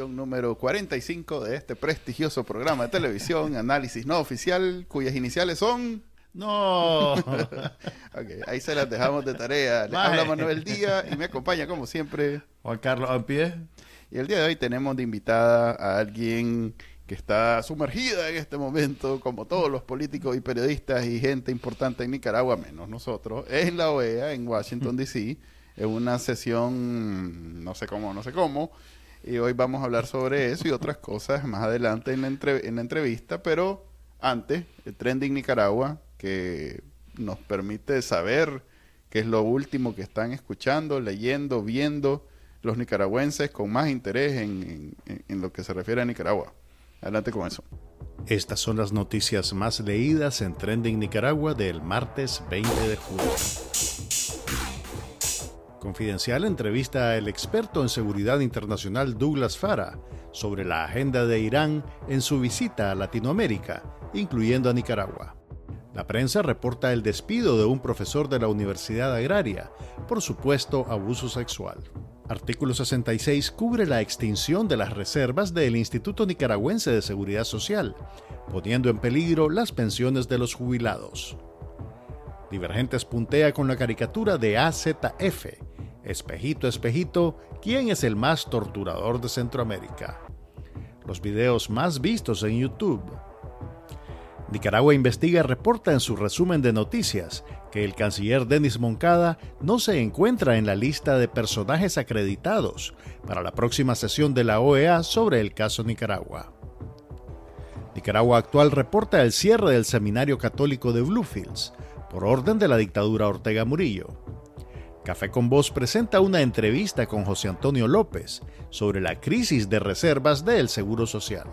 edición número 45 de este prestigioso programa de televisión, Análisis No Oficial, cuyas iniciales son... No. okay, ahí se las dejamos de tarea. Le habla Manuel Díaz y me acompaña como siempre Juan Carlos Ampie. Y el día de hoy tenemos de invitada a alguien que está sumergida en este momento, como todos los políticos y periodistas y gente importante en Nicaragua, menos nosotros, en la OEA, en Washington, D.C., en una sesión, no sé cómo, no sé cómo, y hoy vamos a hablar sobre eso y otras cosas más adelante en la, en la entrevista, pero antes, el Trending Nicaragua, que nos permite saber qué es lo último que están escuchando, leyendo, viendo los nicaragüenses con más interés en, en lo que se refiere a Nicaragua. Adelante con eso. Estas son las noticias más leídas en Trending Nicaragua del martes 20 de julio. Confidencial entrevista al experto en seguridad internacional Douglas Fara sobre la agenda de Irán en su visita a Latinoamérica, incluyendo a Nicaragua. La prensa reporta el despido de un profesor de la Universidad Agraria por supuesto abuso sexual. Artículo 66 cubre la extinción de las reservas del Instituto Nicaragüense de Seguridad Social, poniendo en peligro las pensiones de los jubilados. Divergentes puntea con la caricatura de AZF, Espejito, espejito, ¿quién es el más torturador de Centroamérica? Los videos más vistos en YouTube. Nicaragua Investiga reporta en su resumen de noticias que el canciller Denis Moncada no se encuentra en la lista de personajes acreditados para la próxima sesión de la OEA sobre el caso Nicaragua. Nicaragua Actual reporta el cierre del Seminario Católico de Bluefields por orden de la dictadura Ortega Murillo. Café con Voz presenta una entrevista con José Antonio López sobre la crisis de reservas del Seguro Social.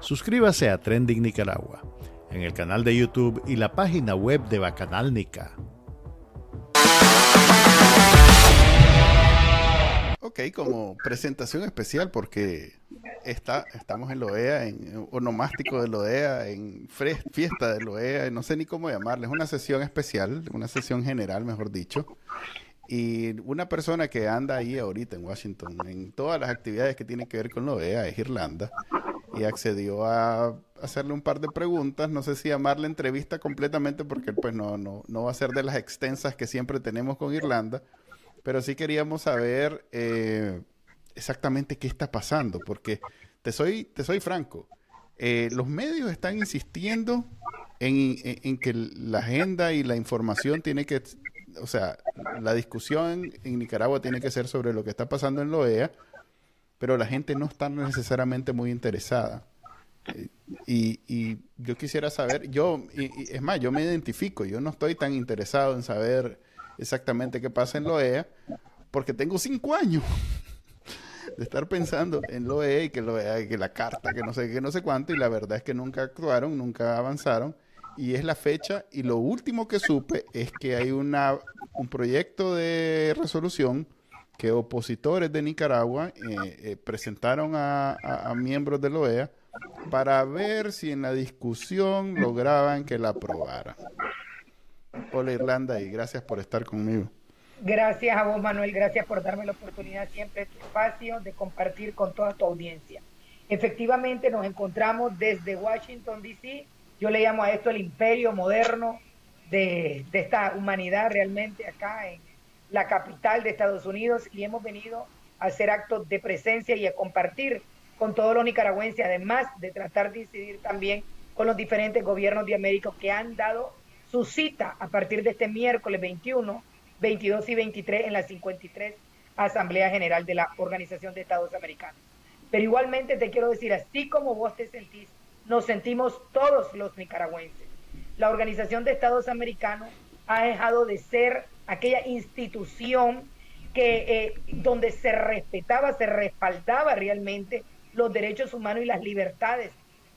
Suscríbase a Trending Nicaragua en el canal de YouTube y la página web de Bacanal Nica. Ok, como presentación especial porque está, estamos en Loea, en onomástico de Loea, en fiesta de Loea, no sé ni cómo llamarle, es una sesión especial, una sesión general, mejor dicho. Y una persona que anda ahí ahorita en Washington, en todas las actividades que tienen que ver con Loea, es Irlanda y accedió a hacerle un par de preguntas. No sé si llamarle entrevista completamente porque pues no, no, no va a ser de las extensas que siempre tenemos con Irlanda, pero sí queríamos saber eh, exactamente qué está pasando, porque te soy, te soy franco, eh, los medios están insistiendo en, en, que la agenda y la información tiene que, o sea, la discusión en Nicaragua tiene que ser sobre lo que está pasando en la OEA pero la gente no está necesariamente muy interesada. Eh, y, yo quisiera saber, yo, y, es más, yo me identifico, yo no estoy tan interesado en saber exactamente qué pasa en Loea, porque tengo cinco años de estar pensando en Loea y que Loea, que la carta, que no sé qué, no sé cuánto, y la verdad es que nunca actuaron, nunca avanzaron, y es la fecha, y lo último que supe es que hay una, un proyecto de resolución que opositores de Nicaragua eh, eh, presentaron a, miembros de la OEA para ver si en la discusión lograban que la aprobaran. Hola Irlanda y gracias por estar conmigo. Gracias a vos Manuel, gracias por darme la oportunidad siempre, este espacio de compartir con toda tu audiencia. Efectivamente nos encontramos desde Washington, D.C. Yo le llamo a esto el imperio moderno de, de esta humanidad realmente acá en, la capital de Estados Unidos y hemos venido a hacer actos de presencia y a compartir con todos los nicaragüenses, además de tratar de incidir también con los diferentes gobiernos de América que han dado su cita a partir de este miércoles 21, 22 y 23 en la 53 Asamblea General de la Organización de Estados Americanos. Pero igualmente te quiero decir, así como vos te sentís, nos sentimos todos los nicaragüenses. La Organización de Estados Americanos ha dejado de ser aquella institución que eh, donde se respetaba, se respaldaba realmente los derechos humanos y las libertades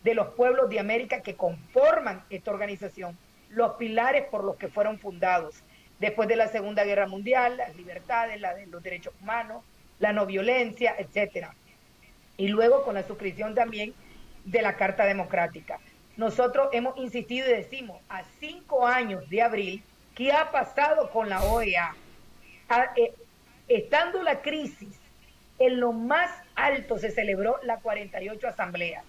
de los pueblos de América que conforman esta organización, los pilares por los que fueron fundados después de la Segunda Guerra Mundial, las libertades, la de los derechos humanos, la no violencia, etcétera. Y luego con la suscripción también de la Carta Democrática. Nosotros hemos insistido y decimos, a cinco años de abril, ¿Qué ha pasado con la OEA? Eh, estando la crisis en lo más alto se celebró la 48 Asamblea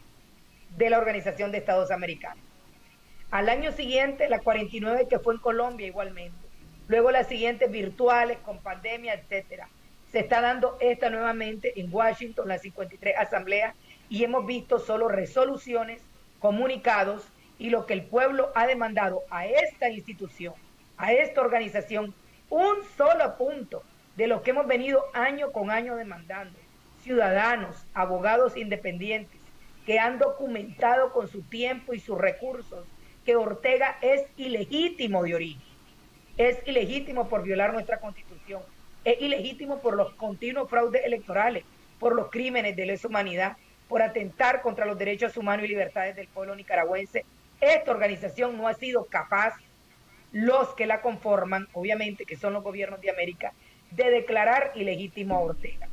de la Organización de Estados Americanos. Al año siguiente, la 49 que fue en Colombia igualmente. Luego las siguientes virtuales, con pandemia, etcétera. Se está dando esta nuevamente en Washington, la 53 Asamblea, y hemos visto solo resoluciones, comunicados y lo que el pueblo ha demandado a esta institución, a esta organización, un solo punto de lo que hemos venido año con año demandando. Ciudadanos, abogados independientes que han documentado con su tiempo y sus recursos que Ortega es ilegítimo de origen, es ilegítimo por violar nuestra constitución, es ilegítimo por los continuos fraudes electorales, por los crímenes de lesa humanidad, por atentar contra los derechos humanos y libertades del pueblo nicaragüense. Esta organización no ha sido capaz, los que la conforman, obviamente, que son los gobiernos de América, de declarar ilegítimo a Ortega.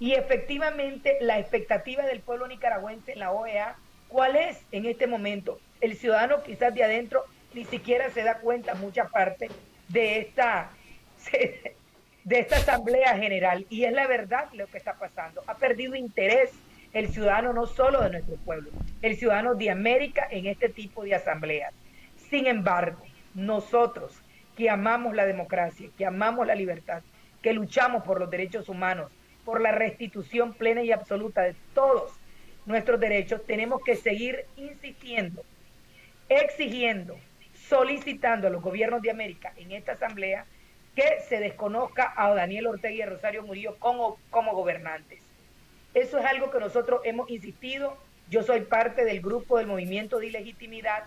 Y efectivamente, la expectativa del pueblo nicaragüense en la OEA, ¿cuál es en este momento? El ciudadano quizás de adentro ni siquiera se da cuenta, mucha parte, de esta, de esta Asamblea General. Y es la verdad lo que está pasando. Ha perdido interés el ciudadano no solo de nuestro pueblo, el ciudadano de América en este tipo de asambleas. Sin embargo, nosotros que amamos la democracia, que amamos la libertad, que luchamos por los derechos humanos, por la restitución plena y absoluta de todos nuestros derechos, tenemos que seguir insistiendo, exigiendo, solicitando a los gobiernos de América en esta asamblea que se desconozca a Daniel Ortega y a Rosario Murillo como, gobernantes. Eso es algo que nosotros hemos insistido. Yo soy parte del grupo del movimiento de ilegitimidad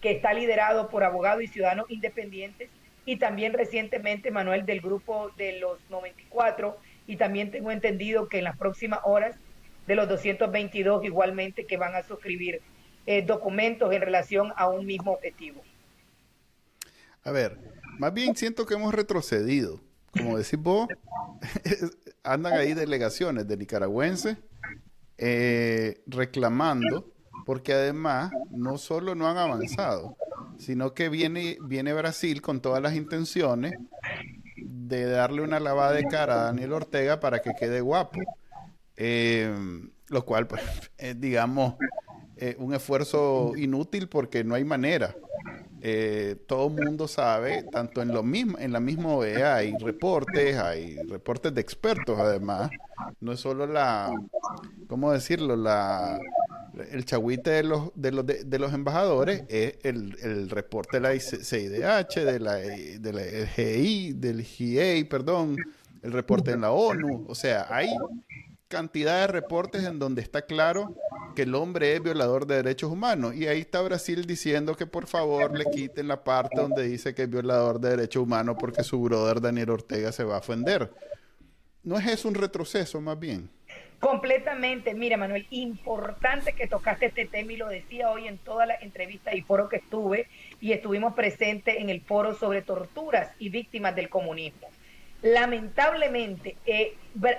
que está liderado por abogados y ciudadanos independientes y también recientemente Manuel del grupo de los 94 y también tengo entendido que en las próximas horas de los 222 igualmente que van a suscribir eh, documentos en relación a un mismo objetivo. A ver, más bien siento que hemos retrocedido. Como decís vos, andan ahí delegaciones de nicaragüenses eh, reclamando, porque además no solo no han avanzado, sino que viene, viene Brasil con todas las intenciones de darle una lavada de cara a Daniel Ortega para que quede guapo. Eh, lo cual, pues, es, digamos, un esfuerzo inútil porque no hay manera. Eh, todo el mundo sabe, tanto en lo mismo, en la misma OEA hay reportes, hay reportes de expertos además, no es solo la, ¿cómo decirlo? La, el chagüite de los, de los, de, los embajadores es el, el, reporte de la CIDH, de la, GI, del GIA, perdón, el reporte en la ONU, o sea, hay cantidad de reportes en donde está claro que el hombre es violador de derechos humanos. Y ahí está Brasil diciendo que por favor le quiten la parte donde dice que es violador de derechos humanos porque su brother Daniel Ortega se va a ofender. ¿No es eso un retroceso más bien? Completamente. Mira, Manuel, importante que tocaste este tema y lo decía hoy en todas las entrevistas y foros que estuve y estuvimos presentes en el foro sobre torturas y víctimas del comunismo. Lamentablemente, eh,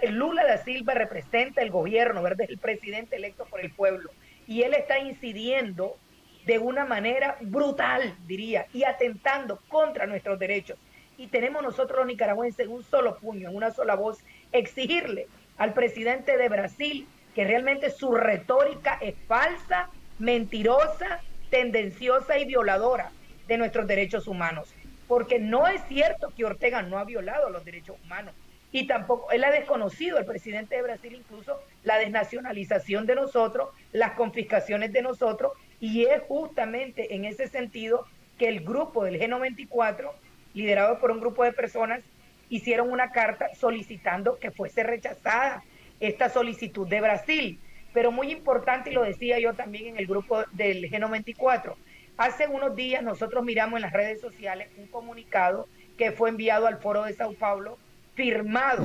Lula da Silva representa el gobierno, ¿verdad? Es el presidente electo por el pueblo. Y él está incidiendo de una manera brutal, diría, y atentando contra nuestros derechos. Y tenemos nosotros los nicaragüenses un solo puño, en una sola voz, exigirle al presidente de Brasil que realmente su retórica es falsa, mentirosa, tendenciosa y violadora de nuestros derechos humanos porque no es cierto que Ortega no ha violado los derechos humanos y tampoco él ha desconocido, el presidente de Brasil incluso, la desnacionalización de nosotros, las confiscaciones de nosotros, y es justamente en ese sentido que el grupo del G94, liderado por un grupo de personas, hicieron una carta solicitando que fuese rechazada esta solicitud de Brasil. Pero muy importante, y lo decía yo también en el grupo del G94, Hace unos días nosotros miramos en las redes sociales un comunicado que fue enviado al foro de Sao Paulo, firmado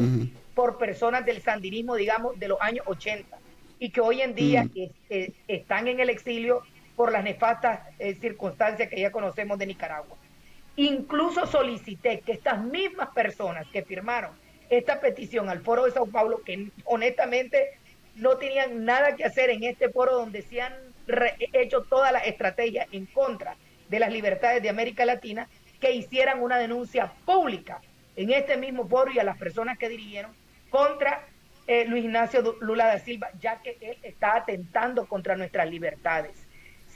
por personas del sandinismo, digamos, de los años 80, y que hoy en día están en el exilio por las nefastas eh, circunstancias que ya conocemos de Nicaragua. Incluso solicité que estas mismas personas que firmaron esta petición al foro de Sao Paulo, que honestamente no tenían nada que hacer en este foro donde se han hecho toda la estrategia en contra de las libertades de América Latina, que hicieran una denuncia pública en este mismo foro y a las personas que dirigieron contra eh, Luis Ignacio Lula da Silva, ya que él está atentando contra nuestras libertades.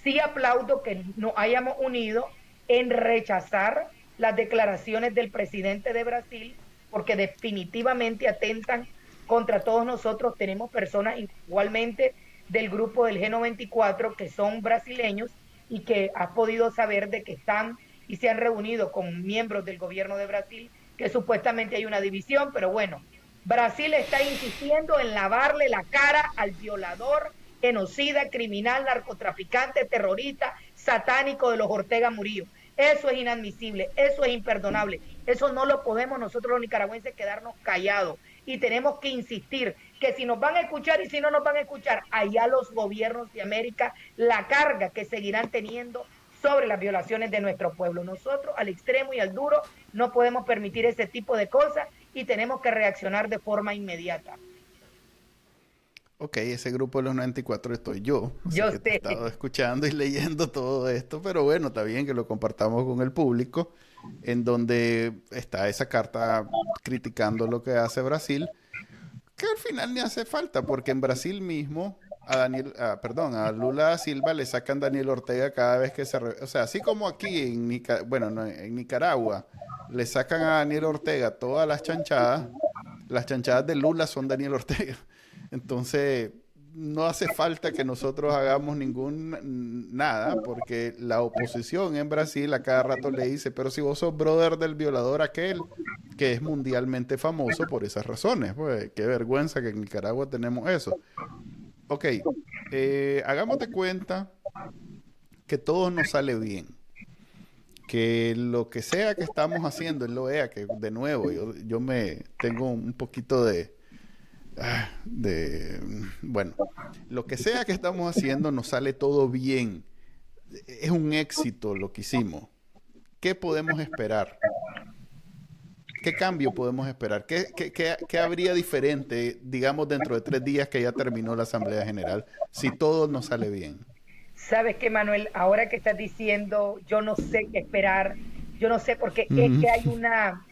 Sí aplaudo que nos hayamos unido en rechazar las declaraciones del presidente de Brasil, porque definitivamente atentan contra todos nosotros. Tenemos personas igualmente del grupo del G94 que son brasileños y que ha podido saber de que están y se han reunido con miembros del gobierno de Brasil, que supuestamente hay una división, pero bueno, Brasil está insistiendo en lavarle la cara al violador, genocida, criminal, narcotraficante, terrorista, satánico de los Ortega Murillo. Eso es inadmisible, eso es imperdonable, eso no lo podemos nosotros los nicaragüenses quedarnos callados y tenemos que insistir que si nos van a escuchar y si no nos van a escuchar, allá los gobiernos de América la carga que seguirán teniendo sobre las violaciones de nuestro pueblo. Nosotros al extremo y al duro no podemos permitir ese tipo de cosas y tenemos que reaccionar de forma inmediata. Ok, ese grupo de los 94 estoy yo. Yo sé. He estado escuchando y leyendo todo esto, pero bueno, está bien que lo compartamos con el público, en donde está esa carta criticando lo que hace Brasil, que al final ni hace falta, porque en Brasil mismo a Daniel, perdón, a Lula Silva le sacan Daniel Ortega cada vez que se, o sea, así como aquí en bueno, en Nicaragua le sacan a Daniel Ortega todas las chanchadas, las chanchadas de Lula son Daniel Ortega. Entonces, no hace falta que nosotros hagamos ningún nada, porque la oposición en Brasil a cada rato le dice, pero si vos sos brother del violador aquel, que es mundialmente famoso por esas razones, pues qué vergüenza que en Nicaragua tenemos eso. Ok, eh, cuenta que todo nos sale bien. Que lo que sea que estamos haciendo en la OEA, que de nuevo yo, yo me tengo un poquito de, de, bueno, lo que sea que estamos haciendo nos sale todo bien. Es un éxito lo que hicimos. ¿Qué podemos esperar? ¿Qué cambio podemos esperar? ¿Qué, qué, habría diferente, digamos, dentro de tres días que ya terminó la Asamblea General, si todo nos sale bien? Sabes que, Manuel, ahora que estás diciendo, yo no sé qué esperar, yo no sé, porque es que hay una,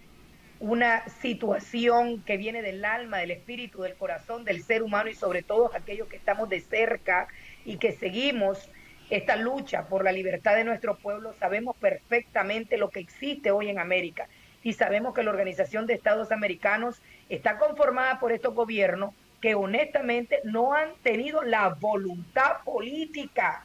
una situación que viene del alma, del espíritu, del corazón del ser humano y sobre todo aquellos que estamos de cerca y que seguimos esta lucha por la libertad de nuestro pueblo, sabemos perfectamente lo que existe hoy en América y sabemos que la Organización de Estados Americanos está conformada por estos gobiernos que honestamente no han tenido la voluntad política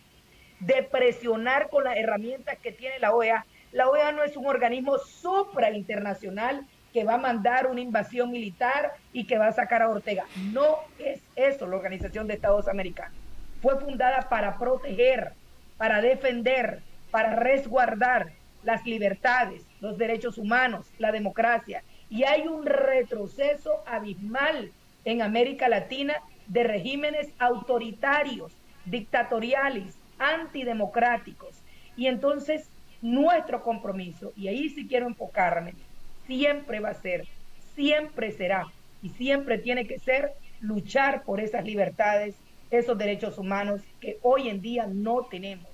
de presionar con las herramientas que tiene la OEA. La OEA no es un organismo supra internacional que va a mandar una invasión militar y que va a sacar a Ortega. No es eso la Organización de Estados Americanos. Fue fundada para proteger, para defender, para resguardar las libertades, los derechos humanos, la democracia. Y hay un retroceso abismal en América Latina de regímenes autoritarios, dictatoriales, antidemocráticos. Y entonces nuestro compromiso, y ahí sí quiero enfocarme, siempre va a ser, siempre será y siempre tiene que ser luchar por esas libertades, esos derechos humanos que hoy en día no tenemos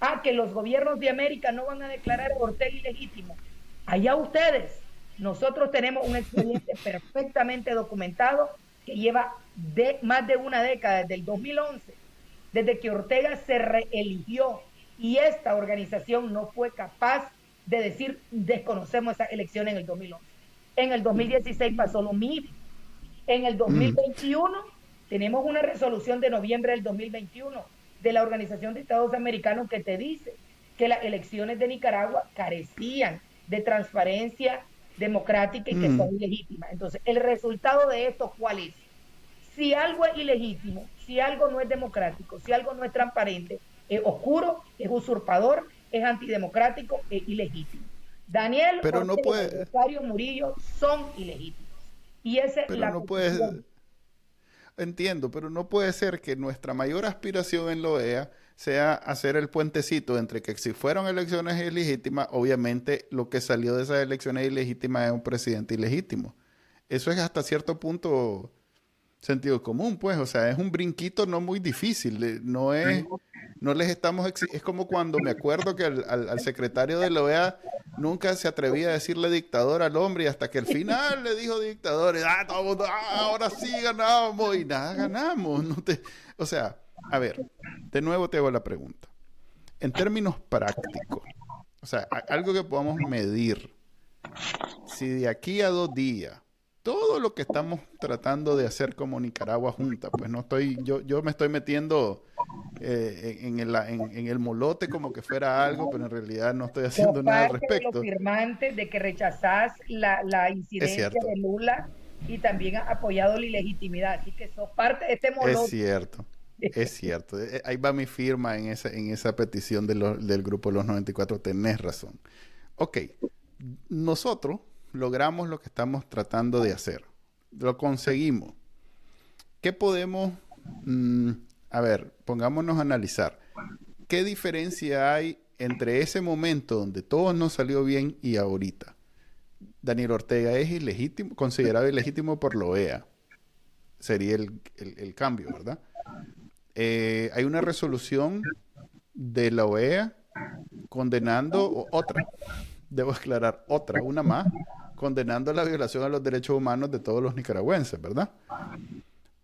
ah, que los gobiernos de América no van a declarar a Ortega ilegítimo. Allá ustedes. Nosotros tenemos un expediente perfectamente documentado que lleva de, más de una década, desde el 2011, desde que Ortega se reeligió y esta organización no fue capaz de decir desconocemos esa elección en el 2011. En el 2016 pasó lo mismo. En el 2021 mm. tenemos una resolución de noviembre del 2021 de la Organización de Estados Americanos que te dice que las elecciones de Nicaragua carecían de transparencia democrática y que mm. son ilegítimas. Entonces, el resultado de esto, ¿cuál es? Si algo es ilegítimo, si algo no es democrático, si algo no es transparente, es oscuro, es usurpador, es antidemocrático, es ilegítimo. Daniel pero no puede... Murillo son ilegítimos. Y ese pero la no puede entiendo, pero no puede ser que nuestra mayor aspiración en la OEA sea hacer el puentecito entre que si fueron elecciones ilegítimas, obviamente lo que salió de esas elecciones ilegítimas es un presidente ilegítimo. Eso es hasta cierto punto sentido común, pues, o sea, es un brinquito no muy difícil, no es, No les estamos es como cuando me acuerdo que al, secretario de la OEA nunca se atrevía a decirle dictador al hombre y hasta que al final le dijo dictador ah, todo ah, ahora sí ganamos y nada ganamos. No te, o sea, a ver, de nuevo te hago la pregunta. En términos prácticos, o sea, algo que podamos medir. Si de aquí a dos días todo lo que estamos tratando de hacer como Nicaragua junta, pues no estoy, yo, yo me estoy metiendo eh, en, el, en, el molote como que fuera algo, pero en realidad no estoy haciendo nada al respecto. De los firmantes de que rechazás la, la incidencia de Lula y también ha apoyado la ilegitimidad, así que sos parte de este molote. Es cierto. Es cierto, eh, ahí va mi firma en esa, en esa petición de del grupo Los 94, tenés razón. Ok, nosotros logramos lo que estamos tratando de hacer. Lo conseguimos. ¿Qué podemos, mm, a ver, pongámonos a analizar. ¿Qué diferencia hay entre ese momento donde todo nos salió bien y ahorita? Daniel Ortega es ilegítimo, considerado ilegítimo por la OEA. Sería el, cambio, ¿verdad? Eh, hay una resolución de la OEA condenando otra, debo aclarar, otra, una más, condenando la violación a los derechos humanos de todos los nicaragüenses, ¿verdad?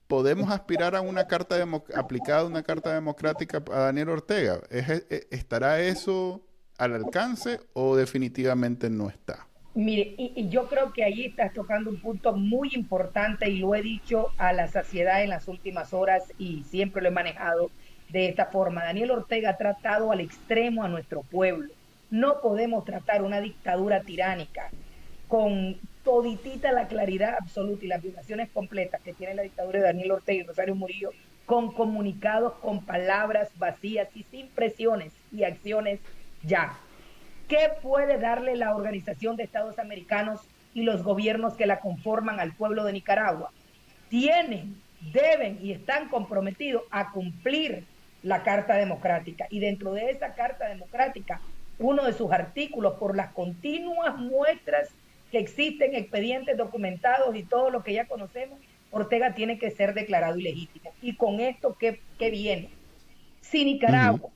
¿Podemos aspirar a una carta aplicada, una carta democrática a Daniel Ortega? E, ¿Estará eso al alcance o definitivamente no está? Mire, y, yo creo que ahí estás tocando un punto muy importante y lo he dicho a la saciedad en las últimas horas y siempre lo he manejado de esta forma. Daniel Ortega ha tratado al extremo a nuestro pueblo. No podemos tratar una dictadura tiránica con toditita la claridad absoluta y las violaciones completas que tiene la dictadura de Daniel Ortega y Rosario Murillo, con comunicados, con palabras vacías y sin presiones y acciones ya. ¿Qué puede darle la Organización de Estados Americanos y los gobiernos que la conforman al pueblo de Nicaragua? Tienen, deben y están comprometidos a cumplir la Carta Democrática. Y dentro de esa Carta Democrática, uno de sus artículos, por las continuas muestras que existen expedientes documentados y todo lo que ya conocemos, Ortega tiene que ser declarado ilegítimo. Y con esto, ¿qué, viene? Si Nicaragua,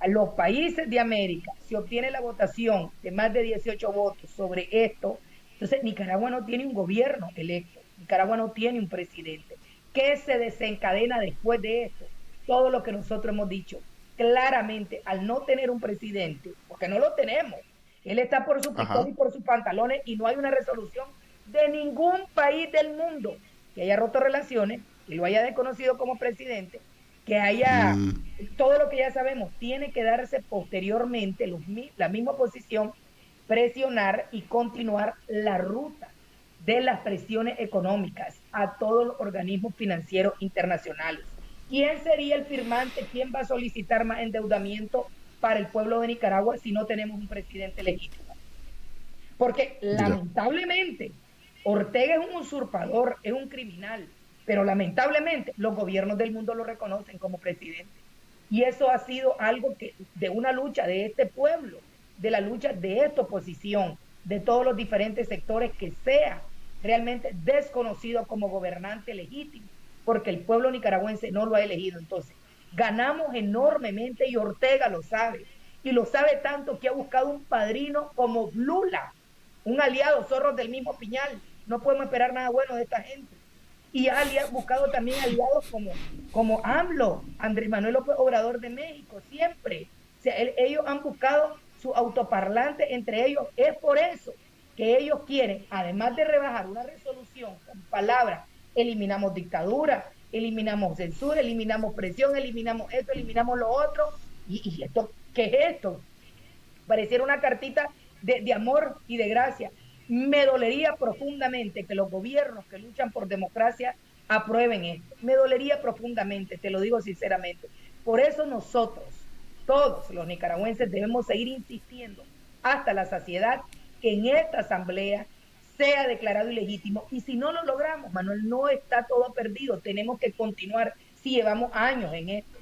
a los países de América, se obtiene la votación de más de 18 votos sobre esto, entonces Nicaragua no tiene un gobierno electo, Nicaragua no tiene un presidente. ¿Qué se desencadena después de esto? Todo lo que nosotros hemos dicho. Claramente, al no tener un presidente, porque no lo tenemos, él está por su pistola y por sus pantalones y no hay una resolución de ningún país del mundo que haya roto relaciones y lo haya desconocido como presidente, que haya mm. todo lo que ya sabemos, tiene que darse posteriormente la misma posición, presionar y continuar la ruta de las presiones económicas a todos los organismos financieros internacionales. ¿Quién sería el firmante? ¿Quién va a solicitar más endeudamiento para el pueblo de Nicaragua si no tenemos un presidente legítimo. Porque lamentablemente Ortega es un usurpador, es un criminal, pero lamentablemente los gobiernos del mundo lo reconocen como presidente. Y eso ha sido algo que de una lucha de este pueblo, de la lucha de esta oposición, de todos los diferentes sectores que sea realmente desconocido como gobernante legítimo, porque el pueblo nicaragüense no lo ha elegido. Entonces, ganamos enormemente y Ortega lo sabe. Y lo sabe tanto que ha buscado un padrino como Lula, un aliado, zorros del mismo piñal. No podemos esperar nada bueno de esta gente. Y ha buscado también aliados como, como AMLO, Andrés Manuel López Obrador de México, siempre. Ellos han buscado su autoparlante entre ellos. Es por eso que ellos quieren, además de rebajar una resolución con palabras, eliminamos dictadura, eliminamos censura, eliminamos presión, eliminamos esto, eliminamos lo otro. ¿Y, esto qué es esto? Pareciera una cartita de, de amor y de gracia. Me dolería profundamente que los gobiernos que luchan por democracia aprueben esto. Me dolería profundamente, te lo digo sinceramente. Por eso nosotros, todos los nicaragüenses, debemos seguir insistiendo hasta la saciedad que en esta asamblea sea declarado ilegítimo. Y si no lo logramos, Manuel, no está todo perdido. Tenemos que continuar si llevamos años en esto.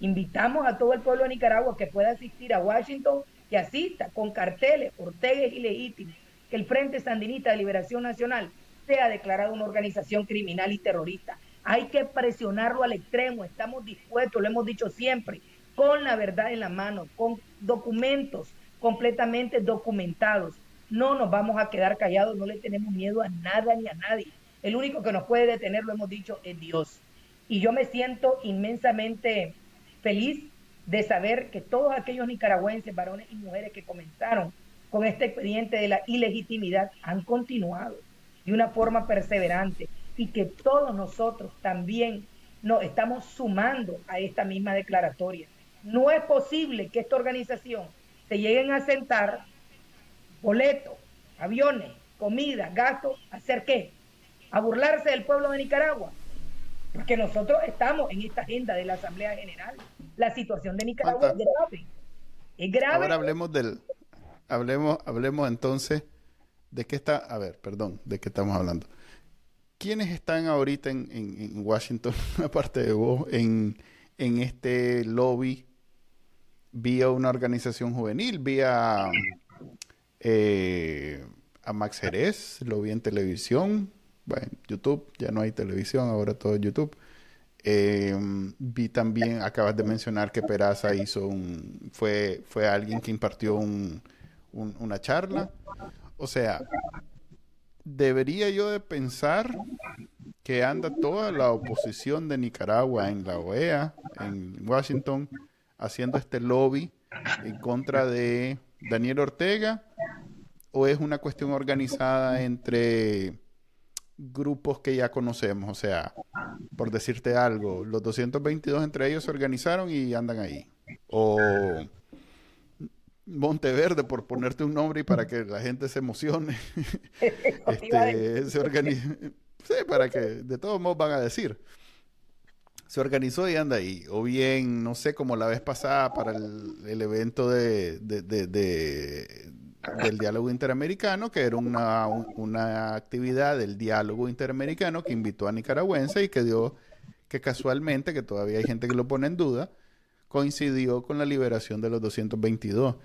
Invitamos a todo el pueblo de Nicaragua que pueda asistir a Washington, que asista con carteles, Ortega es ilegítimo, que el Frente Sandinista de Liberación Nacional sea declarado una organización criminal y terrorista. Hay que presionarlo al extremo, estamos dispuestos, lo hemos dicho siempre, con la verdad en la mano, con documentos completamente documentados. No nos vamos a quedar callados, no le tenemos miedo a nada ni a nadie. El único que nos puede detener, lo hemos dicho, es Dios. Y yo me siento inmensamente feliz de saber que todos aquellos nicaragüenses, varones y mujeres que comenzaron con este expediente de la ilegitimidad han continuado de una forma perseverante y que todos nosotros también nos estamos sumando a esta misma declaratoria. No es posible que esta organización se lleguen a sentar boletos, aviones, comida, gastos, ¿hacer qué? A burlarse del pueblo de Nicaragua. Porque nosotros estamos en esta agenda de la Asamblea General. La situación de Nicaragua es grave. Es grave. Ahora hablemos del, hablemos, hablemos entonces de qué está, a ver, perdón, de qué estamos hablando. ¿Quiénes están ahorita en, en, Washington, aparte de vos, en, en este lobby vía una organización juvenil, vía eh, a Max Jerez, lo vi en televisión, bueno, YouTube, ya no hay televisión, ahora todo es YouTube. Eh, vi también, acabas de mencionar que Peraza hizo un, fue, fue alguien que impartió un, una charla. O sea, debería yo de pensar que anda toda la oposición de Nicaragua en la OEA, en Washington, haciendo este lobby en contra de Daniel Ortega? ¿O es una cuestión organizada entre grupos que ya conocemos? O sea, por decirte algo, los 222 entre ellos se organizaron y andan ahí. O Monteverde, por ponerte un nombre y para que la gente se emocione. este, se organiza. Sí, para que de todos modos van a decir se organizó y anda ahí. O bien, no sé, como la vez pasada para el, evento de, del diálogo interamericano, que era una, una actividad del diálogo interamericano que invitó a nicaragüenses y que dio, que casualmente, que todavía hay gente que lo pone en duda, coincidió con la liberación de los 222.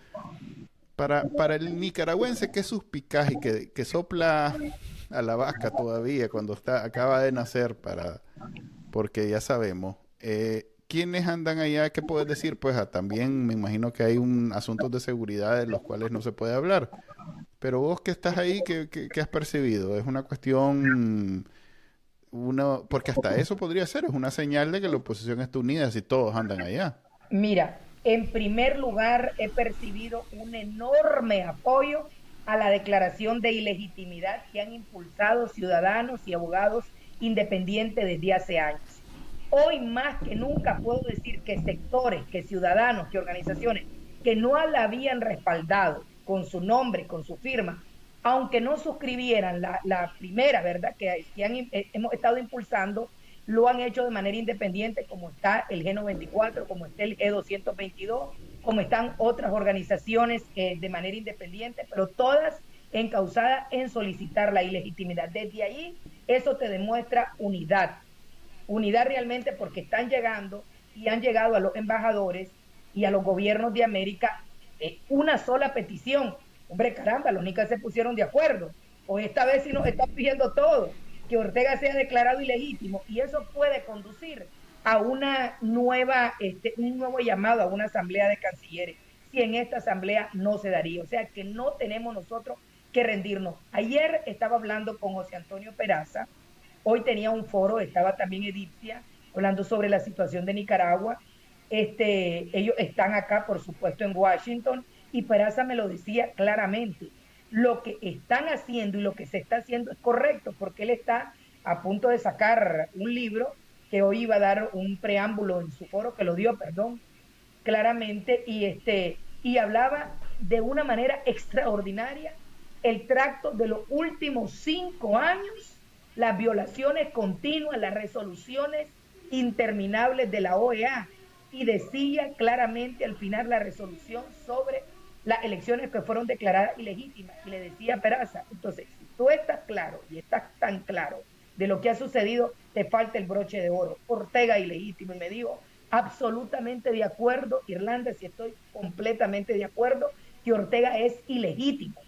Para, para el nicaragüense que es suspicaz y que, que sopla a la vaca todavía cuando está, acaba de nacer para porque ya sabemos. Eh, ¿Quiénes andan allá? ¿Qué puedes decir? Pues ah, también me imagino que hay un asuntos de seguridad de los cuales no se puede hablar. Pero vos que estás ahí, ¿qué, qué, has percibido? ¿Es una cuestión, una, porque hasta eso podría ser, es una señal de que la oposición está unida si todos andan allá? Mira, en primer lugar he percibido un enorme apoyo a la declaración de ilegitimidad que han impulsado ciudadanos y abogados independiente desde hace años. Hoy más que nunca puedo decir que sectores, que ciudadanos, que organizaciones que no la habían respaldado con su nombre, con su firma, aunque no suscribieran la, primera, ¿verdad?, que, eh, hemos estado impulsando, lo han hecho de manera independiente, como está el G94, como está el G222, como están otras organizaciones eh, de manera independiente, pero todas encausada en solicitar la ilegitimidad. Desde ahí, eso te demuestra unidad. Unidad realmente porque están llegando y han llegado a los embajadores y a los gobiernos de América eh, una sola petición. Hombre, caramba, los nicas se pusieron de acuerdo. O esta vez sí nos están pidiendo todo, que Ortega sea declarado ilegítimo. Y eso puede conducir a una nueva, este, un nuevo llamado a una asamblea de cancilleres, si en esta asamblea no se daría. O sea que no tenemos nosotros que rendirnos. Ayer estaba hablando con José Antonio Peraza, hoy tenía un foro, estaba también Edipcia, hablando sobre la situación de Nicaragua. Este, ellos están acá, por supuesto, en Washington, y Peraza me lo decía claramente. Lo que están haciendo y lo que se está haciendo es correcto, porque él está a punto de sacar un libro que hoy iba a dar un preámbulo en su foro, que lo dio, perdón, claramente, y este, y hablaba de una manera extraordinaria el tracto de los últimos cinco años, las violaciones continuas, las resoluciones interminables de la OEA y decía claramente al final la resolución sobre las elecciones que fueron declaradas ilegítimas. Y le decía a Peraza, entonces, si tú estás claro y estás tan claro de lo que ha sucedido, te falta el broche de oro. Ortega ilegítimo. Y me dijo, absolutamente de acuerdo, Irlanda, si estoy completamente de acuerdo, que Ortega es ilegítimo.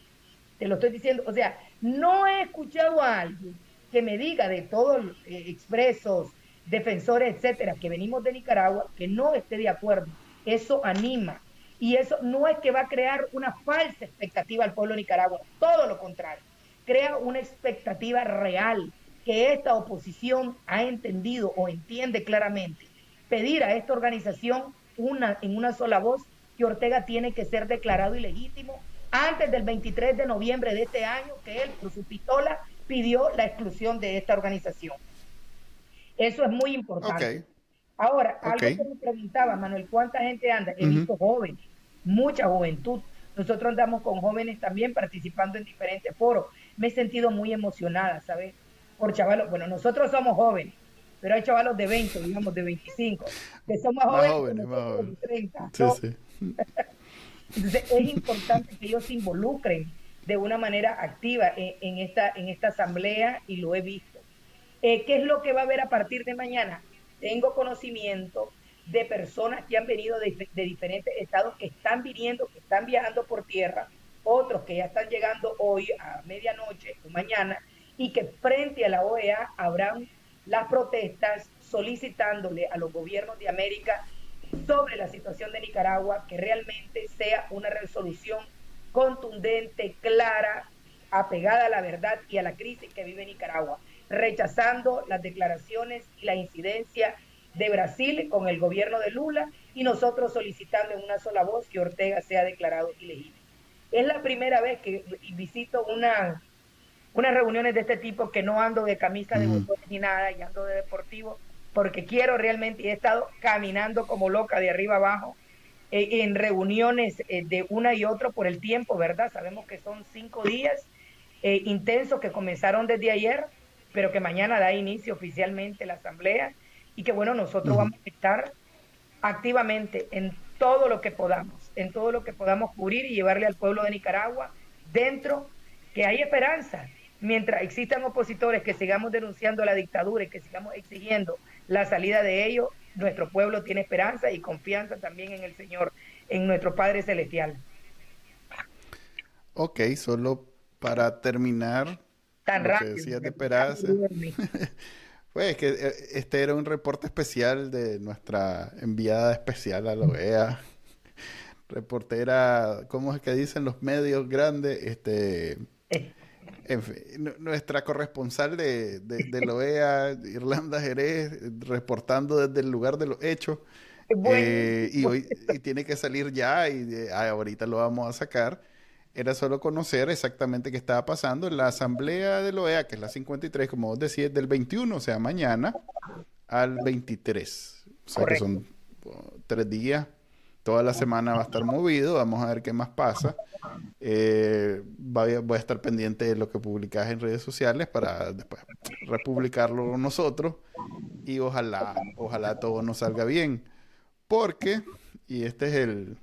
Te lo estoy diciendo. O sea, no he escuchado a alguien que me diga de todos los eh, expresos, defensores, etcétera, que venimos de Nicaragua, que no esté de acuerdo Eso anima. Y eso no es que va a crear una falsa expectativa al pueblo Nicaragua, todo lo contrario, crea una expectativa real que esta oposición ha entendido o entiende claramente. Pedir a esta organización una, en una sola voz que Ortega tiene que ser declarado ilegítimo antes del 23 de noviembre de este año, que él, por su pistola, pidió la exclusión de esta organización. Eso es muy importante. Ahora, algo que me preguntaba, Manuel, ¿cuánta gente anda? He visto jóvenes, mucha juventud. Nosotros andamos con jóvenes también participando en diferentes foros. Me he sentido muy emocionada, ¿sabes? Por chavalos, bueno, nosotros somos jóvenes, pero hay chavalos de 20, digamos, de 25, que son más, jóvenes, de 30. Sí, sí. Entonces, es importante que ellos se involucren de una manera activa en, esta, en esta asamblea y lo he visto. Eh, ¿Qué es lo que va a haber a partir de mañana? Tengo conocimiento de personas que han venido de, diferentes estados, que están viniendo, que están viajando por tierra, otros que ya están llegando hoy a medianoche o mañana, y que frente a la OEA habrán las protestas solicitándole a los gobiernos de América sobre la situación de Nicaragua que realmente sea una resolución contundente, clara, apegada a la verdad y a la crisis que vive Nicaragua, rechazando las declaraciones y la incidencia de Brasil con el gobierno de Lula y nosotros solicitando en una sola voz que Ortega sea declarado ilegítimo. Es la primera vez que visito una, unas reuniones de este tipo que no ando de camisa de botones ni nada y ando de deportivo porque quiero realmente y he estado caminando como loca de arriba abajo eh, en reuniones eh, de una y otro por el tiempo, ¿verdad? Sabemos que son cinco días eh, intensos que comenzaron desde ayer, pero que mañana da inicio oficialmente la asamblea y que bueno, nosotros vamos a estar activamente en todo lo que podamos, en todo lo que podamos cubrir y llevarle al pueblo de Nicaragua dentro que hay esperanza. Mientras existan opositores que sigamos denunciando la dictadura y que sigamos exigiendo la salida de ellos, nuestro pueblo tiene esperanza y confianza también en el Señor, en nuestro Padre Celestial. Ok, solo para terminar, Tan lo rápido, que decías de esperanza. Pues que eh, este era un reporte especial de nuestra enviada especial a la OEA, reportera, ¿cómo es que dicen los medios grandes? Este, en fin, nuestra corresponsal de, de, la OEA, Irlanda Jerez, reportando desde el lugar de los hechos. Eh, y hoy y tiene que salir ya y ahorita lo vamos a sacar era solo conocer exactamente qué estaba pasando en la asamblea de la OEA, que es la 53, como vos decías, del 21, o sea, mañana, al 23. O sea, que son uh, tres días. Toda la semana va a estar movido. Vamos a ver qué más pasa. Eh, voy, a, estar pendiente de lo que publicas en redes sociales para después republicarlo nosotros. Y ojalá, ojalá todo nos salga bien. Porque, y este es el,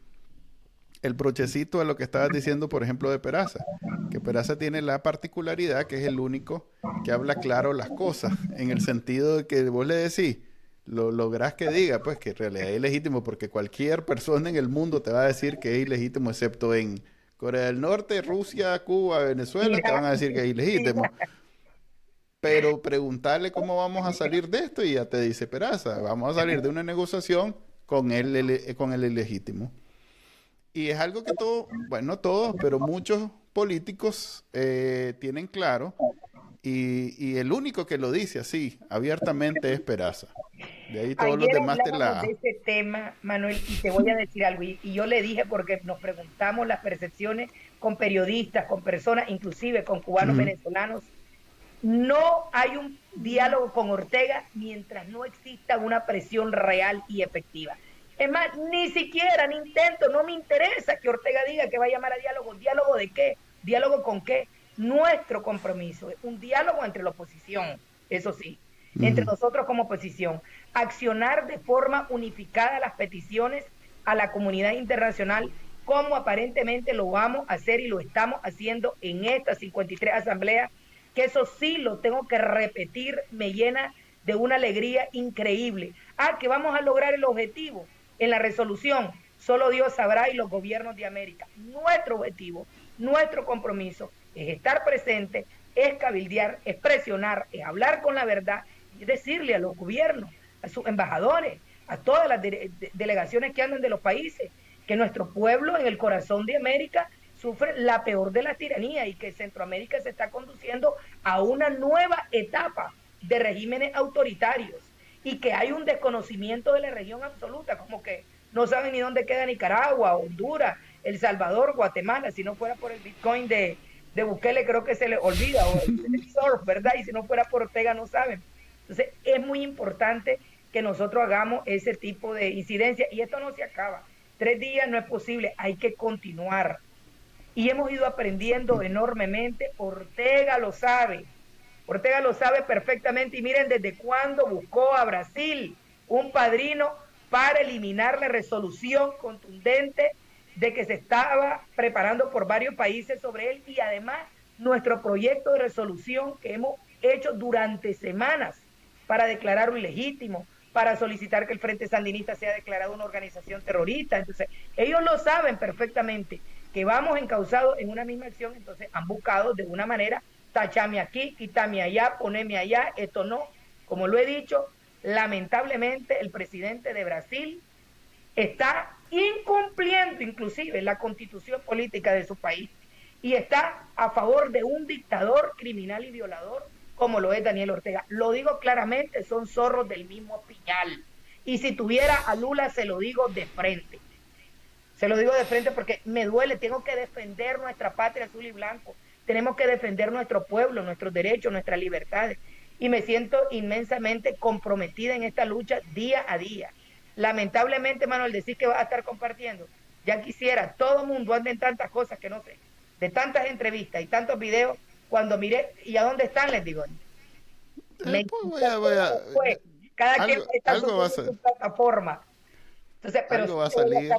el brochecito a lo que estabas diciendo, por ejemplo, de Peraza. Que Peraza tiene la particularidad que es el único que habla claro las cosas, en el sentido de que vos le decís, lo lográs que diga, pues que en realidad es ilegítimo, porque cualquier persona en el mundo te va a decir que es ilegítimo, excepto en Corea del Norte, Rusia, Cuba, Venezuela, te van a decir que es ilegítimo. Pero preguntarle cómo vamos a salir de esto y ya te dice Peraza, vamos a salir de una negociación con el, con el ilegítimo. Y es algo que todos, bueno, todos, pero muchos políticos eh, tienen claro. Y, el único que lo dice así, abiertamente, es Peraza. De ahí todos los demás te la... de ese tema, Manuel, y te voy a decir algo. Y, y, yo le dije porque nos preguntamos las percepciones con periodistas, con personas, inclusive con cubanos venezolanos. No hay un diálogo con Ortega mientras no exista una presión real y efectiva. Es más, ni siquiera, ni intento, no me interesa que Ortega diga que va a llamar a diálogo. ¿Diálogo de qué? ¿Diálogo con qué? Nuestro compromiso es un diálogo entre la oposición, eso sí, entre nosotros como oposición. Accionar de forma unificada las peticiones a la comunidad internacional como aparentemente lo vamos a hacer y lo estamos haciendo en esta 53 asamblea, que eso sí lo tengo que repetir, me llena de una alegría increíble. Ah, que vamos a lograr el objetivo en la resolución, solo Dios sabrá y los gobiernos de América. Nuestro objetivo, nuestro compromiso es estar presente, es cabildear, es presionar, es hablar con la verdad y decirle a los gobiernos, a sus embajadores, a todas las delegaciones que andan de los países, que nuestro pueblo en el corazón de América sufre la peor de la tiranía y que Centroamérica se está conduciendo a una nueva etapa de regímenes autoritarios y que hay un desconocimiento de la región absoluta, como que no saben ni dónde queda Nicaragua, Honduras, El Salvador, Guatemala, si no fuera por el Bitcoin de, de Bukele creo que se le olvida, o el, surf, ¿verdad? Y si no fuera por Ortega no saben. Entonces es muy importante que nosotros hagamos ese tipo de incidencia y esto no se acaba. Tres días no es posible, hay que continuar. Y hemos ido aprendiendo enormemente, Ortega lo sabe, Ortega lo sabe perfectamente y miren desde cuándo buscó a Brasil un padrino para eliminar la resolución contundente de que se estaba preparando por varios países sobre él y además nuestro proyecto de resolución que hemos hecho durante semanas para declararlo ilegítimo, para solicitar que el Frente Sandinista sea declarado una organización terrorista. Entonces, ellos lo saben perfectamente que vamos encausados en una misma acción, entonces han buscado de una manera tachame aquí, quítame allá, poneme allá, esto no. Como lo he dicho, lamentablemente el presidente de Brasil está incumpliendo inclusive la constitución política de su país y está a favor de un dictador criminal y violador como lo es Daniel Ortega. Lo digo claramente, son zorros del mismo piñal. Y si tuviera a Lula, se lo digo de frente. Se lo digo de frente porque me duele, tengo que defender nuestra patria azul y blanco. Tenemos que defender nuestro pueblo, nuestros derechos, nuestras libertades. Y me siento inmensamente comprometida en esta lucha día a día. Lamentablemente, Manuel, decir que va a estar compartiendo. Ya quisiera, todo el mundo anda en tantas cosas que no sé, de tantas entrevistas y tantos videos, cuando miré, ¿y a dónde están? Les digo. Eh, pues cada quien está en su plataforma. Entonces, pero algo va a salir.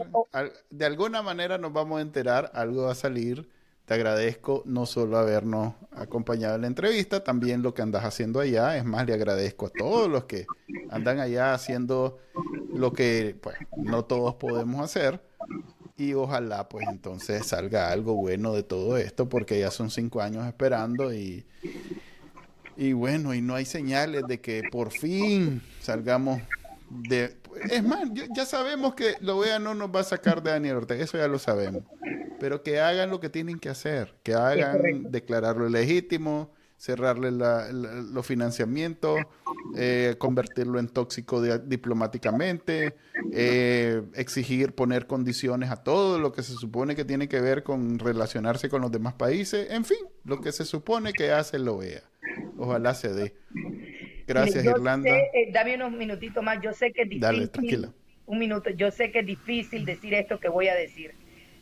de alguna manera nos vamos a enterar, algo va a salir. Te agradezco no solo habernos acompañado en la entrevista, también lo que andas haciendo allá. Es más, le agradezco a todos los que andan allá haciendo lo que pues no todos podemos hacer. Y ojalá pues entonces salga algo bueno de todo esto, porque ya son cinco años esperando y, y bueno, y no hay señales de que por fin salgamos de... Es más, ya sabemos que lo vea no nos va a sacar de Daniel Ortega, eso ya lo sabemos pero que hagan lo que tienen que hacer, que hagan declararlo legítimo, cerrarle los financiamientos, eh, convertirlo en tóxico diplomáticamente, eh, exigir poner condiciones a todo lo que se supone que tiene que ver con relacionarse con los demás países, en fin, lo que se supone que hace lo vea. Ojalá se dé. Gracias, Irlanda. Eh, dame unos minutitos más. Yo sé que es difícil. Dale, tranquila. Un minuto. Yo sé que es difícil decir esto que voy a decir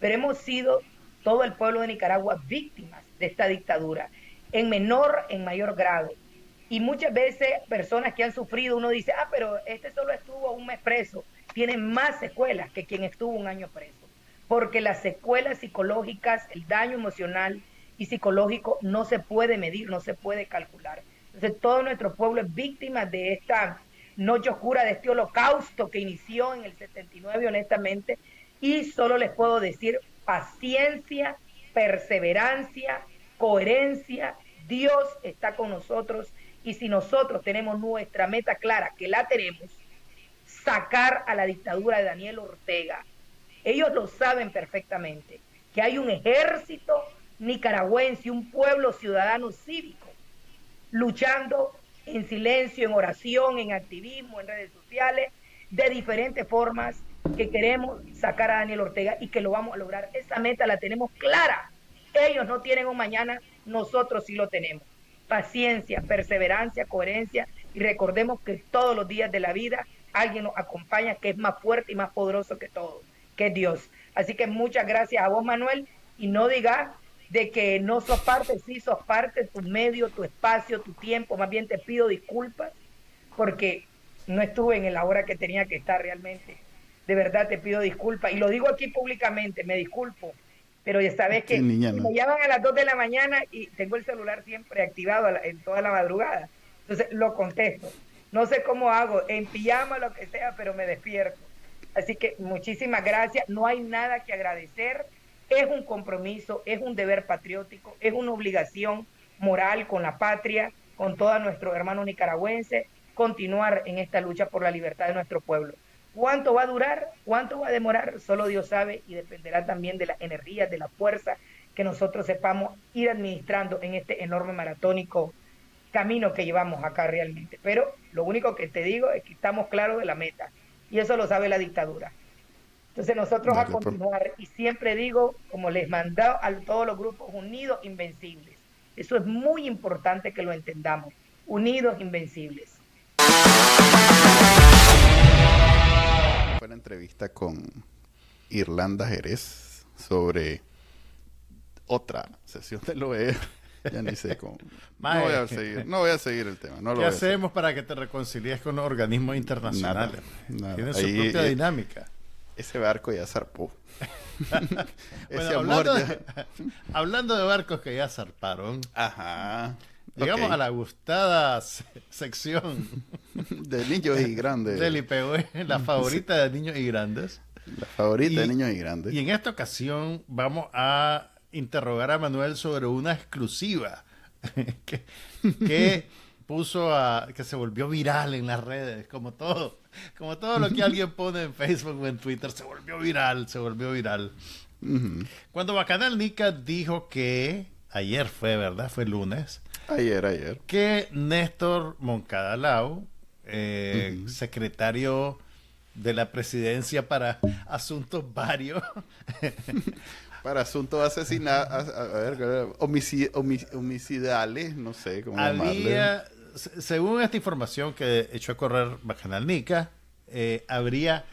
pero hemos sido todo el pueblo de Nicaragua víctimas de esta dictadura, en menor, en mayor grado. Y muchas veces personas que han sufrido, uno dice, ah, pero este solo estuvo un mes preso, tiene más secuelas que quien estuvo un año preso, porque las secuelas psicológicas, el daño emocional y psicológico no se puede medir, no se puede calcular. Entonces todo nuestro pueblo es víctima de esta noche oscura, de este holocausto que inició en el 79, honestamente, y solo les puedo decir paciencia, perseverancia, coherencia. Dios está con nosotros y si nosotros tenemos nuestra meta clara, que la tenemos, sacar a la dictadura de Daniel Ortega. Ellos lo saben perfectamente, que hay un ejército nicaragüense, un pueblo ciudadano cívico, luchando en silencio, en oración, en activismo, en redes sociales, de diferentes formas que queremos sacar a Daniel Ortega y que lo vamos a lograr. Esa meta la tenemos clara. Ellos no tienen un mañana, nosotros sí lo tenemos. Paciencia, perseverancia, coherencia y recordemos que todos los días de la vida alguien nos acompaña que es más fuerte y más poderoso que todo, que es Dios. Así que muchas gracias a vos, Manuel, y no digas de que no sos parte, sí sos parte, tu medio, tu espacio, tu tiempo, más bien te pido disculpas porque no estuve en la hora que tenía que estar realmente de verdad te pido disculpas. Y lo digo aquí públicamente, me disculpo. Pero ya sabes que me llaman a las 2 de la mañana y tengo el celular siempre activado en toda la madrugada. Entonces lo contesto. No sé cómo hago, en pijama, lo que sea, pero me despierto. Así que muchísimas gracias. No hay nada que agradecer. Es un compromiso, es un deber patriótico, es una obligación moral con la patria, con todos nuestros hermanos nicaragüenses, continuar en esta lucha por la libertad de nuestro pueblo. ¿Cuánto va a durar? ¿Cuánto va a demorar? Solo Dios sabe y dependerá también de la energía, de la fuerza que nosotros sepamos ir administrando en este enorme maratónico camino que llevamos acá realmente. Pero lo único que te digo es que estamos claros de la meta y eso lo sabe la dictadura. Entonces nosotros a continuar y siempre digo, como les mandado a todos los grupos unidos, invencibles. Eso es muy importante que lo entendamos. Unidos, invencibles. Fue la entrevista con Irlanda Jerez sobre otra sesión del OEA ya ni sé cómo. no, voy a seguir, no voy a seguir el tema. ¿Qué hacemos para que te reconcilies con los organismos internacionales? Tienen su propia dinámica. Ese barco ya zarpó. hablando, de, barcos que ya zarparon. Ajá. Llegamos a la gustada sección de niños y grandes. Del IPV, la favorita de niños y grandes. La favorita de niños y grandes. Y en esta ocasión vamos a interrogar a Manuel sobre una exclusiva que, puso a que se volvió viral en las redes, como todo, como todo lo que alguien pone en Facebook o en Twitter, se volvió viral, se volvió viral. Cuando Bacanal Nica dijo que ayer fue, ¿verdad? Fue lunes. Ayer, ayer. Que Néstor Moncada Lau, eh, secretario de la presidencia para asuntos varios, para asuntos asesinatos, a, ver, homicidales, no sé cómo Había, según esta información que echó a correr Bacanal Nica, eh, habría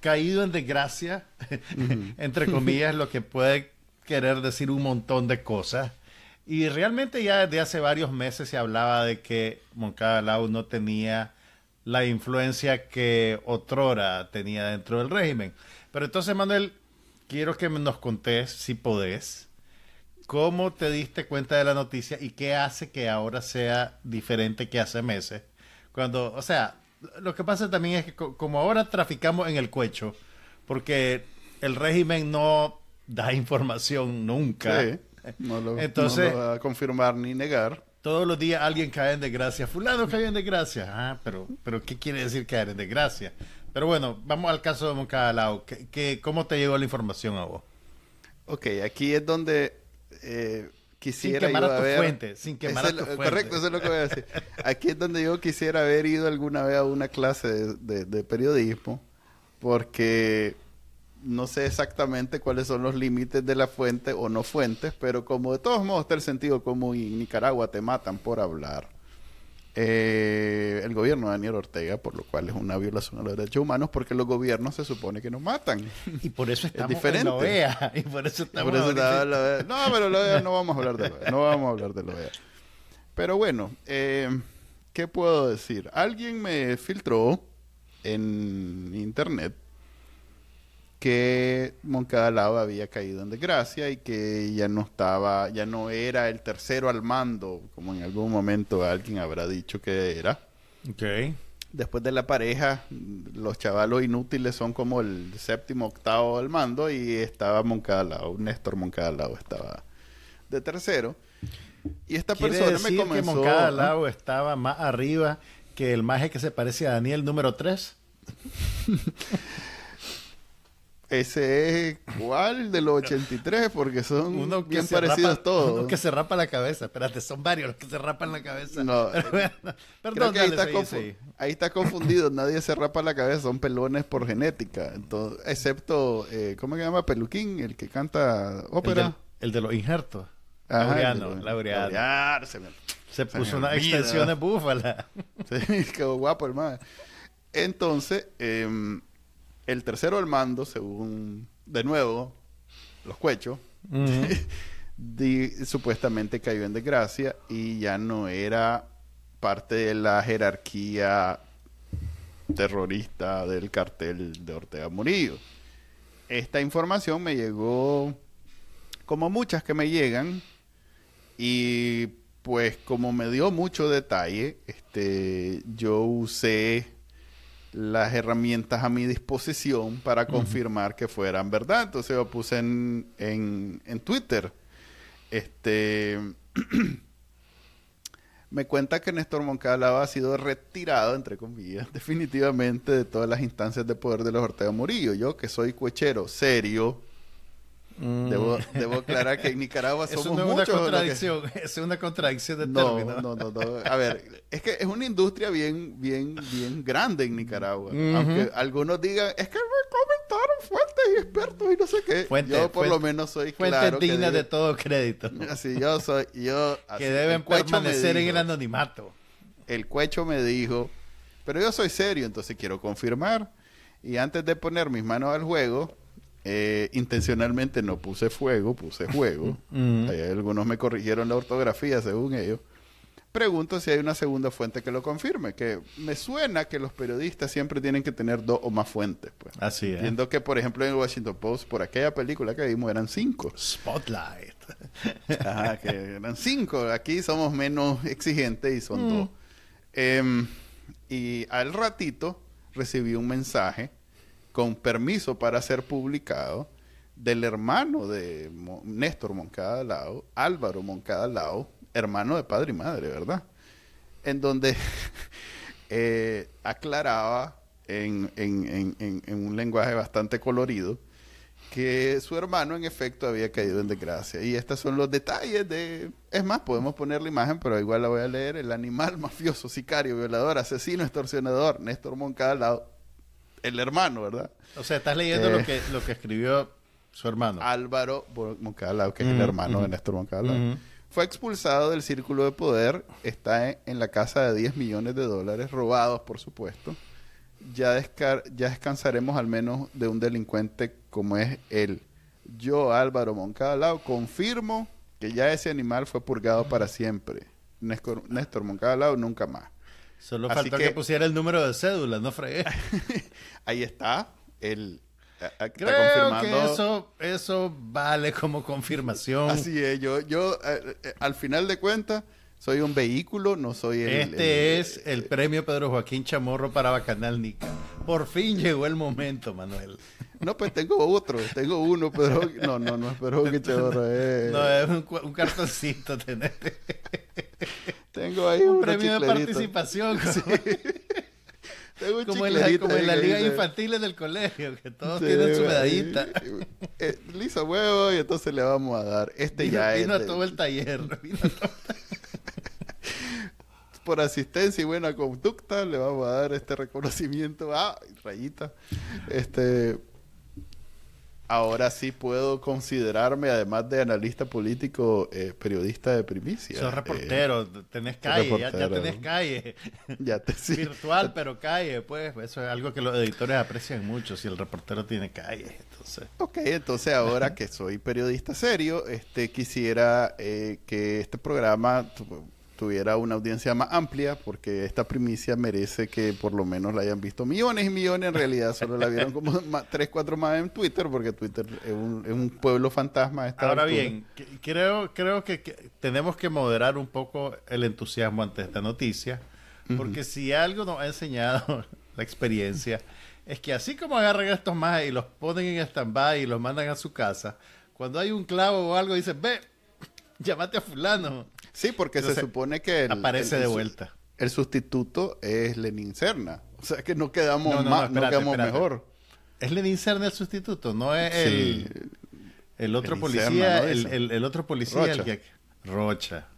caído en desgracia, entre comillas, lo que puede querer decir un montón de cosas. Y realmente ya desde hace varios meses se hablaba de que Moncada Lau no tenía la influencia que otrora tenía dentro del régimen. Pero entonces, Manuel, quiero que nos contés, si podés, cómo te diste cuenta de la noticia y qué hace que ahora sea diferente que hace meses. Cuando, o sea, lo que pasa también es que como ahora traficamos en el cuecho, porque el régimen no da información nunca. no, lo, Entonces, va a confirmar ni negar. Todos los días alguien cae en desgracia. Fulano cae en desgracia. Ah, pero, pero ¿qué quiere decir caer en desgracia? Pero bueno, vamos al caso de Moncada ¿Qué, cómo te llegó la información a vos? Ok, aquí es donde eh, quisiera sin quemar a tu fuente, sin quemar a tu fuente. Correcto, eso es lo que voy a decir. Aquí es donde yo quisiera haber ido alguna vez a una clase de, periodismo, porque no sé exactamente cuáles son los límites de la fuente o no fuentes, pero como de todos modos está el sentido como en Nicaragua te matan por hablar eh, el gobierno de Daniel Ortega, por lo cual es una violación a los derechos humanos, porque los gobiernos se supone que nos matan. Y por eso estamos diferente. en la OEA. Y por eso estamos No, pero la OEA no vamos a hablar de la OEA. No vamos a hablar de la OEA. Pero bueno, eh, ¿qué puedo decir? Alguien me filtró en internet que Moncada Lava había caído en desgracia y que ya no estaba, ya no era el tercero al mando, como en algún momento alguien habrá dicho que era. Okay. Después de la pareja, los chavalos inútiles son como el séptimo, octavo al mando y estaba Moncada Lava, Néstor Moncada Lava estaba de tercero. Y esta persona me comenzó... que Moncada Lava estaba más arriba que el maje que se parece a Daniel número 3? Ese es cuál de los 83, porque son bien parecidos todos. Uno que se rapa la cabeza. Espérate, son varios los que se rapan la cabeza. No, perdón, ahí, está ahí, está confundido. Nadie se rapa la cabeza, son pelones por genética. Entonces, excepto, eh, ¿cómo se llama? Peluquín, el que canta ópera. El de, los injertos. Laureano, Laureano. Se, puso una extensión de búfala. Sí, quedó guapo el Entonces, eh, el tercero al mando, según, de nuevo, los cuechos, supuestamente cayó en desgracia y ya no era parte de la jerarquía terrorista del cartel de Ortega Murillo. Esta información me llegó como muchas que me llegan y pues como me dio mucho detalle, este yo usé las herramientas a mi disposición para confirmar que fueran verdad. Entonces yo puse en, en, Twitter, este, me cuenta que Néstor Moncada ha sido retirado, entre comillas, definitivamente de todas las instancias de poder de los Ortega Murillo. Yo, que soy cuechero serio, mm. debo, debo, aclarar que en Nicaragua somos Eso no es una contradicción, es una contradicción de no, No, no, no. A ver, es que es una industria bien, bien, bien grande en Nicaragua. Aunque algunos digan, es que me comentaron fuentes y expertos y no sé qué. yo por lo menos soy claro. digna de todo crédito. Así, yo soy, yo... que deben permanecer en el anonimato. El cuecho me dijo, pero yo soy serio, entonces quiero confirmar. Y antes de poner mis manos al juego, eh, intencionalmente no puse fuego, puse juego. algunos me corrigieron la ortografía según ellos pregunto si hay una segunda fuente que lo confirme, que me suena que los periodistas siempre tienen que tener dos o más fuentes. Pues. Así es. Viendo que, por ejemplo, en el Washington Post, por aquella película que vimos, eran cinco. Spotlight. Ajá, que eran cinco. Aquí somos menos exigentes y son mm. dos. Em, y al ratito recibí un mensaje con permiso para ser publicado del hermano de Néstor Moncada Lao, Álvaro Moncada Lao, hermano de padre y madre, ¿verdad? En donde eh, aclaraba en, un lenguaje bastante colorido que su hermano en efecto había caído en desgracia. Y estos son los detalles de... Es más, podemos poner la imagen, pero igual la voy a leer. El animal mafioso, sicario, violador, asesino, extorsionador, Néstor Moncada, el hermano, ¿verdad? O sea, estás leyendo lo, eh, que, lo que escribió su hermano. Álvaro Moncada, que es el hermano de Néstor Moncada. Fue expulsado del círculo de poder, está en, la casa de 10 millones de dólares, robados por supuesto. Ya, ya descansaremos al menos de un delincuente como es él. Yo, Álvaro Moncada confirmo que ya ese animal fue purgado para siempre. Néstor, Néstor Moncada nunca más. Solo faltó que, que, pusiera el número de cédula, no fregué. ahí está, el, Creo que eso, eso vale como confirmación. Así es, yo, yo eh, eh, al final de cuentas soy un vehículo, no soy el... Este es el, premio Pedro Joaquín Chamorro para Bacanal Nica. Por fin llegó el momento, Manuel. No, pues tengo otro, tengo uno, pero no, no, no es Pedro Joaquín Chamorro. No, es un, cartoncito. tengo ahí un premio de participación. Sí como, en la, como en la liga infantil del colegio, que todos tienen su medallita. Eh, lisa huevo, y entonces le vamos a dar. Este ya vino es. Vino todo el taller. Por asistencia y buena conducta, le vamos a dar este reconocimiento. Ah, rayita. Este ahora sí puedo considerarme, además de analista político, eh, periodista de primicia. Sos reportero, eh, tenés calle, ya, tenés calle. ya te, Virtual, pero calle, pues. Eso es algo que los editores aprecian mucho, si el reportero tiene calle. Entonces. Ok, entonces ahora que soy periodista serio, este quisiera eh, que este programa tuviera una audiencia más amplia, porque esta primicia merece que por lo menos la hayan visto millones y millones. En realidad solo la vieron como tres, cuatro más en Twitter, porque Twitter es un, pueblo fantasma. Ahora bien, creo, creo que, tenemos que moderar un poco el entusiasmo ante esta noticia, porque si algo nos ha enseñado la experiencia, es que así como agarran estos más y los ponen en stand-by y los mandan a su casa, cuando hay un clavo o algo, dicen, ve, llamate a fulano Sí, porque se supone que... aparece de vuelta. El sustituto es Lenin Serna. O sea que no quedamos, más, no, quedamos mejor. ¿Es Lenin Serna el sustituto? No es el, el otro policía, el, el, otro policía, Rocha. el que... Rocha.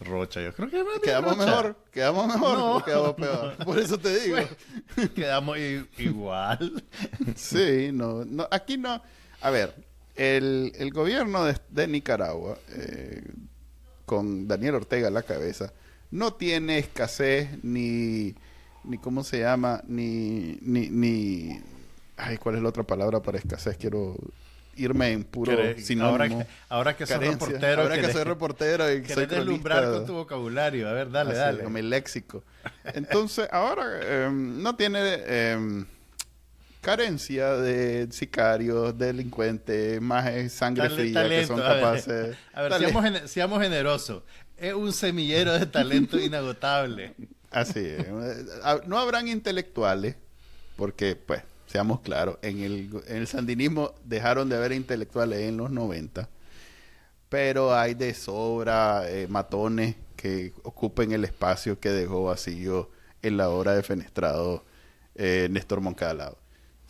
Rocha, yo creo que quedamos mejor, quedamos mejor o quedamos peor. Por eso te digo. quedamos igual. sí, no, no, aquí no. A ver, el, el gobierno de, de Nicaragua eh, con Daniel Ortega a la cabeza, no tiene escasez ni, ni ¿cómo se llama? Ni, ni, ni, ay, ¿cuál es la otra palabra para escasez? Quiero irme en puro sinónimo. Ahora que, ahora que soy reportero. Ahora que, soy reportero y soy deslumbrar con tu vocabulario. A ver, dale, dale. Con mi léxico. Entonces, ahora em, no tiene... Eh, carencia de sicarios, delincuentes, más sangre fría que son capaces. A ver, seamos, generosos. Es un semillero de talento inagotable. Así es. No habrán intelectuales, porque, pues, seamos claros, en el, en el sandinismo dejaron de haber intelectuales en los 90, pero hay de sobra eh, matones que ocupen el espacio que dejó vacío en la hora de fenestrado eh, Néstor Moncada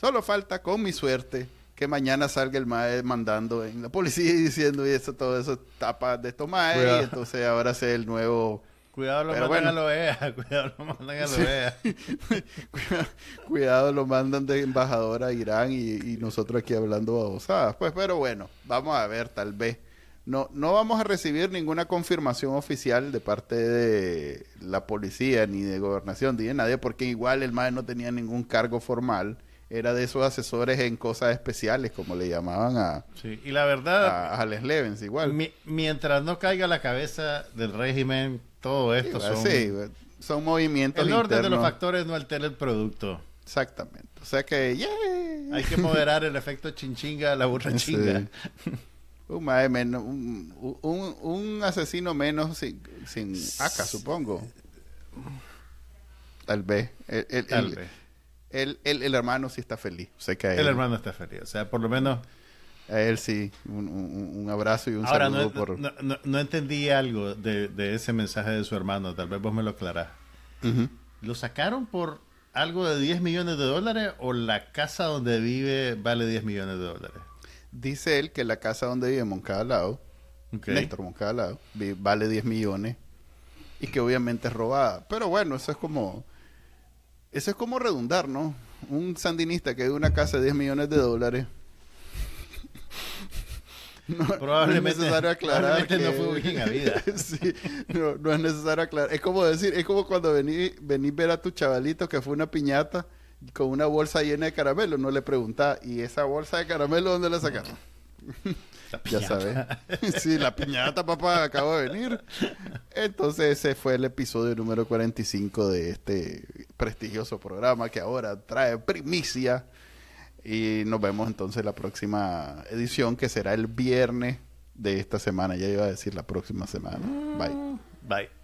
Solo falta, con mi suerte, que mañana salga el MAE mandando en la policía y diciendo y eso, todo eso tapas de estos MAE, y entonces ahora sea el nuevo... Cuidado lo mandan a OEA, cuidado lo mandan a OEA. cuidado, lo mandan de embajador a Irán y, nosotros aquí hablando babosadas. Pues, pero bueno, vamos a ver, tal vez. No, no vamos a recibir ninguna confirmación oficial de parte de la policía ni de gobernación ni de nadie, porque igual el MAE no tenía ningún cargo formal era de esos asesores en cosas especiales, como le llamaban a... Sí, y la verdad... A, Alex Levens, igual. mientras no caiga la cabeza del régimen, todo esto son... Sí, son movimientos El orden de los factores no altera el producto. Exactamente. O sea que, yeah. Hay que moderar el efecto chinchinga, la burra chinga. Un, un, un, asesino menos sin, sin acá, supongo. Tal vez. Tal vez el, el, hermano sí está feliz. Sé que el hermano está feliz. O sea, por lo menos. A él sí, un, un, abrazo y un Ahora, saludo no, por... no, no, entendí algo de, de, ese mensaje de su hermano, tal vez vos me lo aclarás. ¿Lo sacaron por algo de 10 millones de dólares o la casa donde vive vale 10 millones de dólares? Dice él que la casa donde vive Moncada Lado, okay. Néstor Moncada Lado, vale 10 millones y que obviamente es robada. Pero bueno, eso es como eso es como redundar, ¿no? Un sandinista que de una casa de 10 millones de dólares. No, probablemente no es necesario aclarar que, no fue bien a vida. sí, no, no, es necesario aclarar. Es como decir, es como cuando vení, vení ver a tu chavalito que fue una piñata con una bolsa llena de caramelo. No le preguntás, ¿y esa bolsa de caramelo dónde la sacaron? ya sabes. sí, la piñata, papá, acabo de venir. Entonces, ese fue el episodio número 45 de este prestigioso programa que ahora trae primicia. Y nos vemos entonces la próxima edición, que será el viernes de esta semana. Ya iba a decir la próxima semana. Bye. Bye.